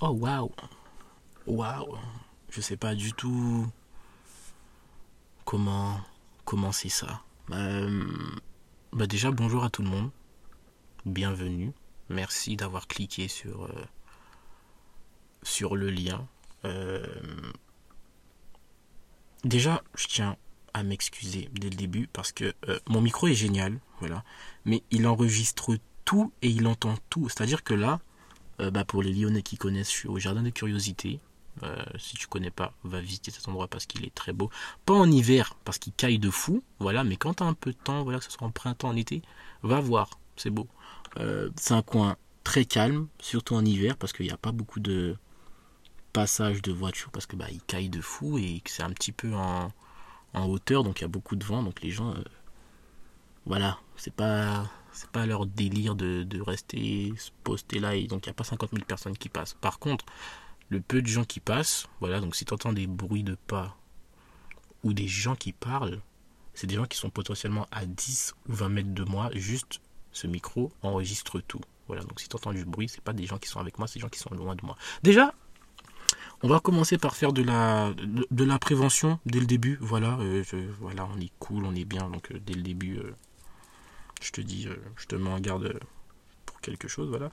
Oh waouh Waouh Je sais pas du tout comment commencer ça. Euh, bah déjà bonjour à tout le monde. Bienvenue. Merci d'avoir cliqué sur, euh, le lien. Euh, déjà, je tiens à m'excuser dès le début parce que mon micro est génial, voilà, mais il enregistre tout et il entend tout. C'est-à-dire que là, bah pour les Lyonnais qui connaissent, je suis au jardin de curiosité. Euh, si tu connais pas, va visiter cet endroit parce qu'il est très beau. Pas en hiver parce qu'il caille de fou, voilà, mais quand tu as un peu de temps, voilà, que ce soit en printemps, en été, va voir, c'est beau. Euh, c'est un coin très calme, surtout en hiver parce qu'il n'y a pas beaucoup de passage de voitures parce que bah il caille de fou et que c'est un petit peu en, hauteur donc il y a beaucoup de vent donc les gens euh, voilà c'est pas c'est pas leur délire de, rester posté là et donc il n'y a pas 50 000 personnes qui passent par contre le peu de gens qui passent, voilà, donc si tu entends des bruits de pas ou des gens qui parlent, c'est des gens qui sont potentiellement à 10 ou 20 mètres de moi, juste ce micro enregistre tout. Voilà, donc si tu entends du bruit, c'est pas des gens qui sont avec moi, c'est des gens qui sont loin de moi. Déjà, on va commencer par faire de la, de, la prévention dès le début. Voilà, euh, voilà, on est cool, on est bien, donc euh, dès le début, euh, je te dis, je te mets en garde pour quelque chose. Voilà.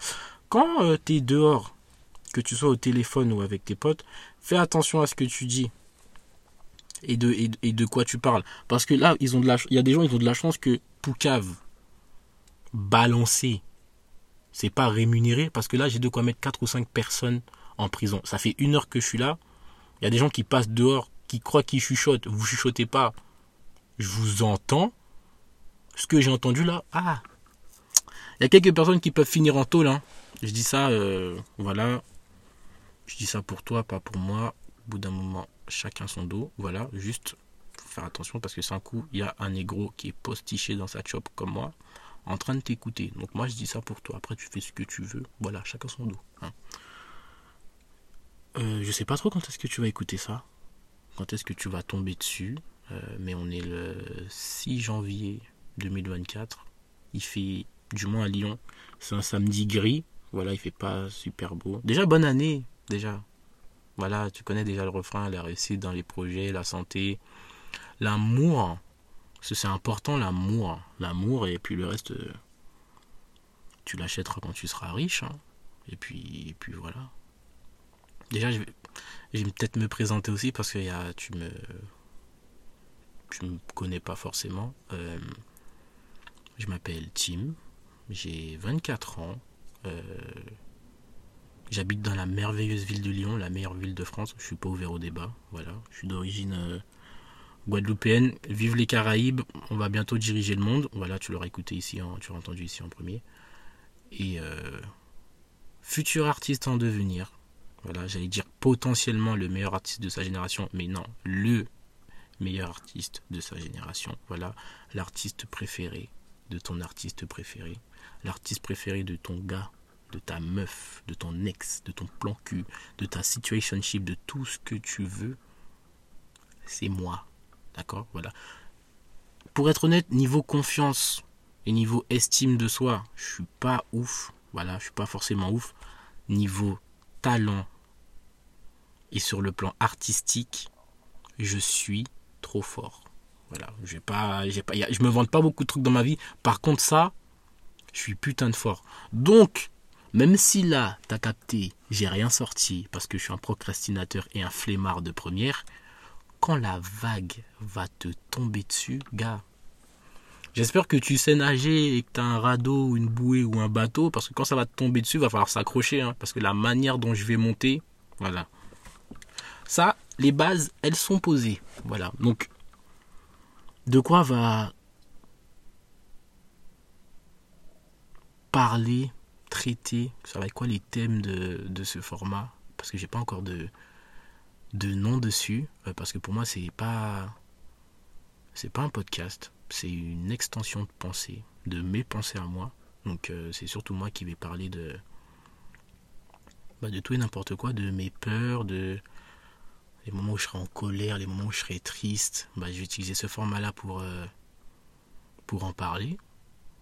Quand tu es dehors que tu sois au téléphone ou avec tes potes, fais attention à ce que tu dis et de, et, de quoi tu parles. Parce que là, ils ont de la, il y a des gens, ils ont de la chance que Poucave, balancer, c'est pas rémunéré. Parce que là, j'ai de quoi mettre 4 ou 5 personnes en prison. Ça fait une heure que je suis là. Il y a des gens qui passent dehors, qui croient qu'ils chuchotent. Vous chuchotez pas. Je vous entends. Ce que j'ai entendu là, ah. Il y a quelques personnes qui peuvent finir en tôle. Hein. Je dis ça, euh, voilà. Je dis ça pour toi, pas pour moi. Au bout d'un moment, chacun son dos. Voilà, juste faire attention parce que c'est un coup, il y a un négro qui est postiché dans sa chop comme moi, en train de t'écouter. Donc moi, je dis ça pour toi. Après, tu fais ce que tu veux. Voilà, chacun son dos. Hein. Euh, je sais pas trop quand est-ce que tu vas écouter ça. Quand est-ce que tu vas tomber dessus. Euh, mais on est le 6 janvier 2024. Il fait, du moins à Lyon, c'est un samedi gris. Voilà, il fait pas super beau. Déjà, bonne année déjà. Voilà, tu connais déjà le refrain, la réussite dans les projets, la santé, l'amour. C'est important l'amour. L'amour et puis le reste, tu l'achèteras quand tu seras riche. Hein. Et, puis, et puis voilà. Déjà, je vais, peut-être me présenter aussi parce que tu me tu me connais pas forcément. Euh, je m'appelle Tim, j'ai 24 ans. Euh, J'habite dans la merveilleuse ville de Lyon, la meilleure ville de France. Je suis pas ouvert au débat. Voilà. Je suis d'origine euh, guadeloupéenne. Vive les Caraïbes. On va bientôt diriger le monde. Voilà, tu l'auras écouté ici, tu l'auras entendu ici en premier. Et euh, futur artiste en devenir. Voilà, j'allais dire potentiellement le meilleur artiste de sa génération, mais non, le meilleur artiste de sa génération. Voilà, l'artiste préféré de ton artiste préféré, l'artiste préféré de ton gars de ta meuf, de ton ex, de ton plan cul, de ta situationship, de tout ce que tu veux, c'est moi. D'accord? Voilà. Pour être honnête, niveau confiance et niveau estime de soi, je suis pas ouf. Voilà, je suis pas forcément ouf. Niveau talent et sur le plan artistique, je suis trop fort. Voilà, j'ai pas, pas, je me vante pas beaucoup de trucs dans ma vie. Par contre, ça, je suis putain de fort. Donc, même si là, t'as capté, j'ai rien sorti parce que je suis un procrastinateur et un flemmard de première, quand la vague va te tomber dessus, gars, j'espère que tu sais nager et que t'as un radeau une bouée ou un bateau parce que quand ça va te tomber dessus, va falloir s'accrocher hein, parce que la manière dont je vais monter, voilà. Ça, les bases, elles sont posées. Voilà. Donc, de quoi va parler traiter, ça va être quoi les thèmes de, ce format, parce que j'ai pas encore de, nom dessus, euh, parce que pour moi c'est pas c'est pas un podcast, c'est une extension de pensée, de mes pensées à moi. Donc euh, c'est surtout moi qui vais parler de bah, de tout et n'importe quoi, de mes peurs, de les moments où je serai en colère, les moments où je serai triste. Bah, je vais ce format-là pour euh, pour en parler.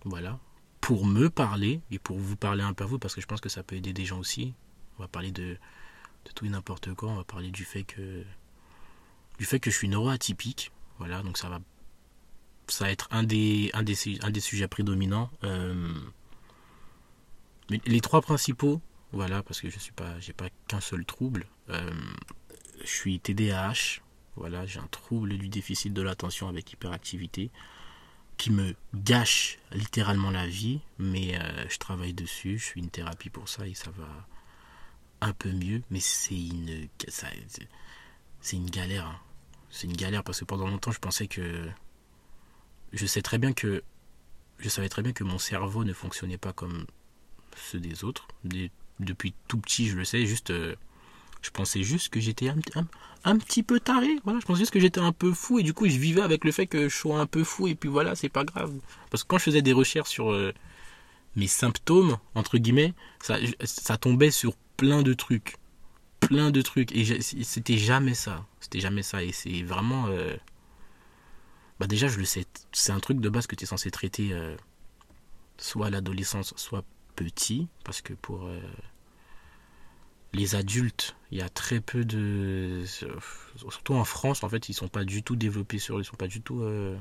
Voilà pour me parler et pour vous parler un peu à vous parce que je pense que ça peut aider des gens aussi. On va parler de, de tout et n'importe quoi. On va parler du fait que du fait que je suis neuroatypique. Voilà, donc ça va ça être un des un des, un des sujets prédominants. Euh, les trois principaux, voilà, parce que je suis pas pas qu'un seul trouble. Euh, je suis TDAH. Voilà, j'ai un trouble du déficit de l'attention avec hyperactivité qui me gâche littéralement la vie, mais euh, je travaille dessus, je suis une thérapie pour ça et ça va un peu mieux, mais c'est une c'est une galère. Hein. C'est une galère parce que pendant longtemps je pensais que je sais très bien que je savais très bien que mon cerveau ne fonctionnait pas comme ceux des autres. depuis tout petit, je le sais, juste euh, je pensais juste que j'étais un, petit peu taré. Voilà, je pensais juste que j'étais un peu fou et du coup, je vivais avec le fait que je sois un peu fou et puis voilà, c'est pas grave. Parce que quand je faisais des recherches sur euh, mes symptômes, entre guillemets, ça, ça tombait sur plein de trucs. Plein de trucs. Et c'était jamais ça. C'était jamais ça. Et c'est vraiment. Euh, bah, déjà, je le sais. C'est un truc de base que tu es censé traiter euh, soit à l'adolescence, soit petit. Parce que pour les adultes, il y a très peu de. Surtout en France, en fait, ils sont pas du tout développés sur. Ils sont pas du tout euh,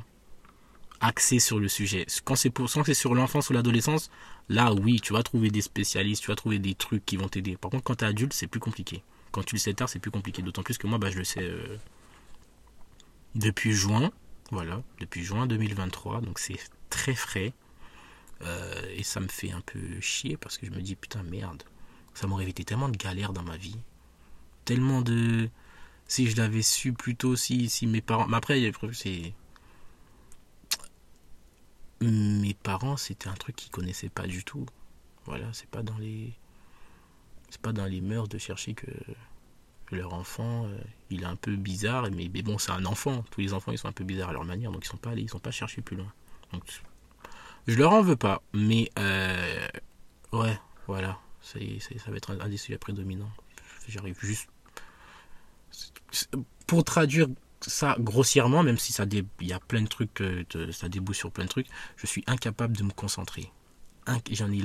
axés sur le sujet. Quand c'est pour... c'est sur l'enfance ou l'adolescence, là, oui, tu vas trouver des spécialistes, tu vas trouver des trucs qui vont t'aider. Par contre, quand tu es adulte, c'est plus compliqué. Quand tu le sais tard, c'est plus compliqué. D'autant plus que moi, bah, je le sais euh, depuis juin. Voilà, depuis juin 2023. Donc c'est très frais. Euh, et ça me fait un peu chier parce que je me dis, putain, merde ça m'aurait évité tellement de galères dans ma vie. Tellement de. Si je l'avais su plus tôt, si, si mes parents. Mais après, c'est. Mes parents, c'était un truc qu'ils connaissaient pas du tout. Voilà, c'est pas dans les. C'est pas dans les mœurs de chercher que leur enfant, euh, il est un peu bizarre, mais, bon, c'est un enfant. Tous les enfants, ils sont un peu bizarres à leur manière, donc ils sont pas allés, ils sont pas cherchés plus loin. Donc, je leur en veux pas, mais euh, ouais, voilà ça va être un, des sujets prédominants. J'arrive juste. Pour traduire ça grossièrement, même si ça y a plein de trucs, ça débouche sur plein de trucs, je suis incapable de me concentrer. J'en ai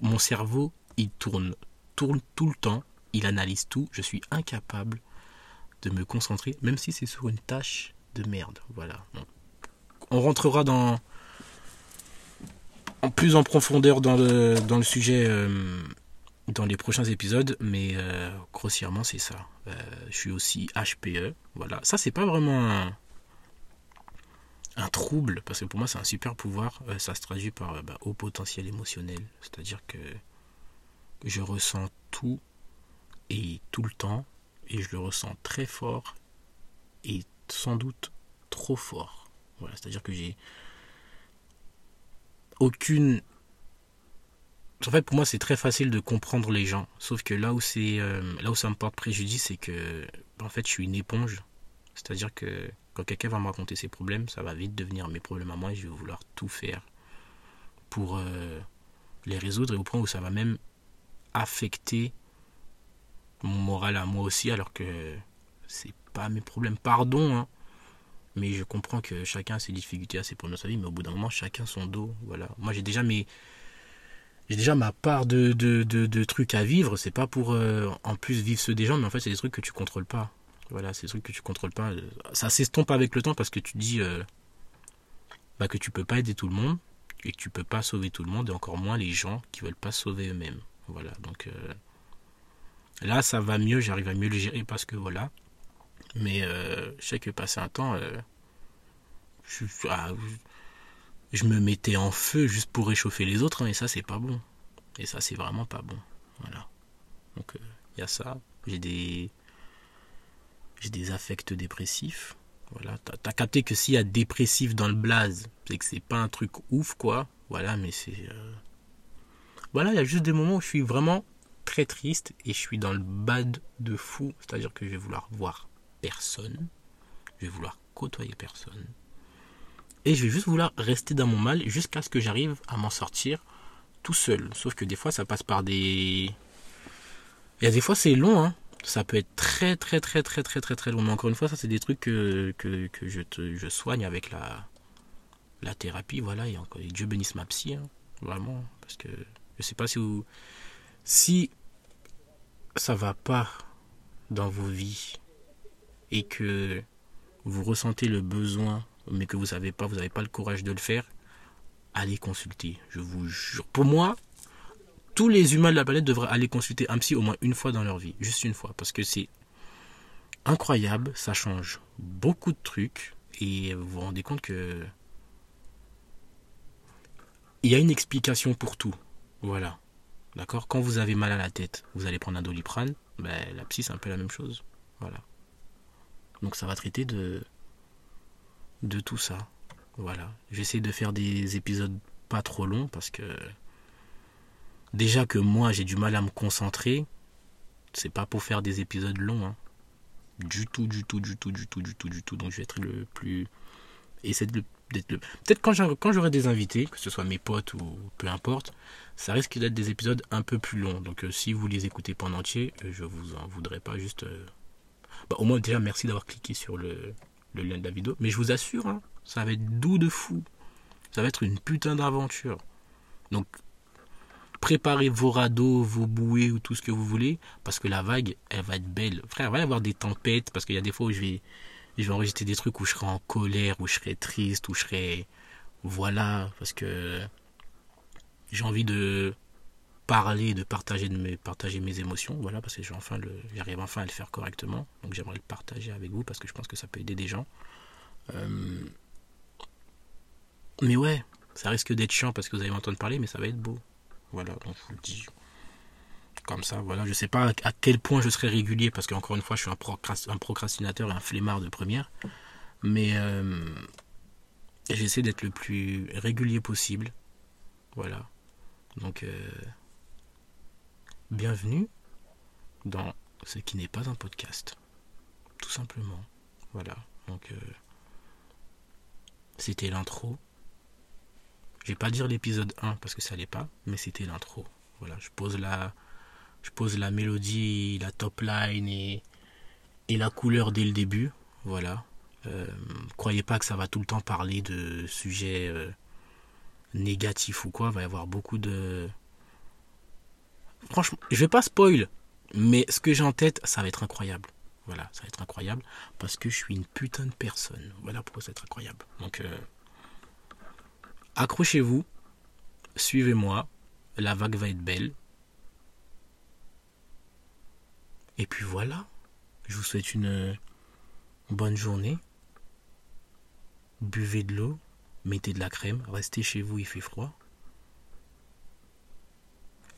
Mon cerveau, il tourne, tourne tout le temps, il analyse tout. Je suis incapable de me concentrer, même si c'est sur une tâche de merde. Voilà. On rentrera dans en plus en profondeur dans le, dans le sujet euh, dans les prochains épisodes, mais euh, grossièrement c'est ça. Euh, je suis aussi HPE, voilà. Ça c'est pas vraiment un, trouble, parce que pour moi c'est un super pouvoir. Euh, ça se traduit par bah, haut potentiel émotionnel, c'est-à-dire que je ressens tout et tout le temps, et je le ressens très fort et sans doute trop fort. Voilà, c'est-à-dire que j'ai aucune en fait, pour moi, c'est très facile de comprendre les gens. Sauf que là où c'est, euh, là où ça me porte préjudice, c'est que, en fait, je suis une éponge. C'est-à-dire que quand quelqu'un va me raconter ses problèmes, ça va vite devenir mes problèmes à moi et je vais vouloir tout faire pour euh, les résoudre et au point où ça va même affecter mon moral à moi aussi, alors que c'est pas mes problèmes. Pardon, hein. mais je comprends que chacun a ses difficultés, a ses problèmes dans sa vie, mais au bout d'un moment, chacun son dos. Voilà. Moi, j'ai déjà mes j'ai déjà ma part de, de, trucs à vivre. C'est pas pour euh, en plus vivre ceux des gens, mais en fait, c'est des trucs que tu contrôles pas. Voilà, c'est des trucs que tu contrôles pas. Ça s'estompe avec le temps parce que tu dis euh, bah, que tu peux pas aider tout le monde et que tu peux pas sauver tout le monde et encore moins les gens qui veulent pas sauver eux-mêmes. Voilà, donc euh, là, ça va mieux. J'arrive à mieux le gérer parce que voilà. Mais je sais que passer un temps, je, ah, je me mettais en feu juste pour réchauffer les autres, hein, et ça c'est pas bon. Et ça c'est vraiment pas bon. Voilà. Donc il euh, y a ça. J'ai des j'ai des affects dépressifs. Voilà, t'as as capté que s'il y a dépressif dans le blaze, c'est que c'est pas un truc ouf quoi. Voilà, mais c'est euh, voilà, il y a juste des moments où je suis vraiment très triste et je suis dans le bad de fou, c'est-à-dire que je vais vouloir voir personne, je vais vouloir côtoyer personne, et je vais juste vouloir rester dans mon mal jusqu'à ce que j'arrive à m'en sortir tout seul. Sauf que des fois, ça passe par des. Il y a des fois, c'est long, hein. Ça peut être très, très, très, très, très, très, très long. Mais encore une fois, ça, c'est des trucs que, que, je, te, je soigne avec la, la thérapie. Voilà, et, encore, Dieu bénisse ma psy, hein. vraiment. Parce que je sais pas si vous. Si ça va pas dans vos vies et que vous ressentez le besoin, mais que vous savez pas, vous n'avez pas le courage de le faire, allez consulter. Je vous jure. Pour moi, tous les humains de la planète devraient aller consulter un psy au moins une fois dans leur vie, juste une fois, parce que c'est incroyable, ça change beaucoup de trucs et vous vous rendez compte que il y a une explication pour tout. Voilà. D'accord? Quand vous avez mal à la tête, vous allez prendre un doliprane. Ben, la psy, c'est un peu la même chose. Voilà. Donc ça va traiter de, de tout ça. Voilà. J'essaie de faire des épisodes pas trop longs parce que déjà que moi j'ai du mal à me concentrer. C'est pas pour faire des épisodes longs. Hein. Du tout, du tout, du tout, du tout, du tout, du tout. Donc je vais être le plus. Essayer d'être le. Peut-être quand j'aurai des invités, que ce soit mes potes ou peu importe, ça risque d'être des épisodes un peu plus longs. Donc euh, si vous les écoutez pas en entier, euh, je vous en voudrais pas juste. Euh, bah, au moins déjà merci d'avoir cliqué sur le, le, lien de la vidéo. Mais je vous assure, hein, ça va être doux de fou. Ça va être une putain d'aventure. Donc préparez vos radeaux, vos bouées ou tout ce que vous voulez, parce que la vague, elle va être belle. Frère, il va y avoir des tempêtes, parce qu'il y a des fois où je vais, je vais enregistrer des trucs où je serai en colère, où je serai triste, où je serai... Voilà, parce que j'ai envie de parler, de partager, de me, partager mes émotions, voilà, parce que j'arrive enfin à le faire correctement, donc j'aimerais le partager avec vous, parce que je pense que ça peut aider des gens. Euh, mais ouais, ça risque d'être chiant parce que vous allez m'entendre parler, mais ça va être beau. Voilà, donc je vous le dis comme ça. Voilà, je sais pas à quel point je serai régulier parce qu'encore une fois, je suis un, procrastinateur et un flemmard de première. Mais euh, j'essaie d'être le plus régulier possible. Voilà. Donc, euh, bienvenue dans ce qui n'est pas un podcast. Tout simplement. Voilà. Donc, euh, c'était l'intro. Je vais pas dire l'épisode 1 parce que ça l'est pas, mais c'était l'intro. Voilà, je pose la, je pose la mélodie, la top line et, et la couleur dès le début. Voilà. Euh, croyez pas que ça va tout le temps parler de sujets euh, négatifs ou quoi. Il va y avoir beaucoup de. Franchement, je vais pas spoil, mais ce que j'ai en tête, ça va être incroyable. Voilà, ça va être incroyable parce que je suis une putain de personne. Voilà pourquoi ça va être incroyable. Donc, euh, accrochez-vous, suivez-moi, la vague va être belle. Et puis voilà, je vous souhaite une bonne journée. Buvez de l'eau, mettez de la crème, restez chez vous, il fait froid.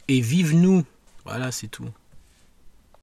Et vive nous. Voilà, c'est tout.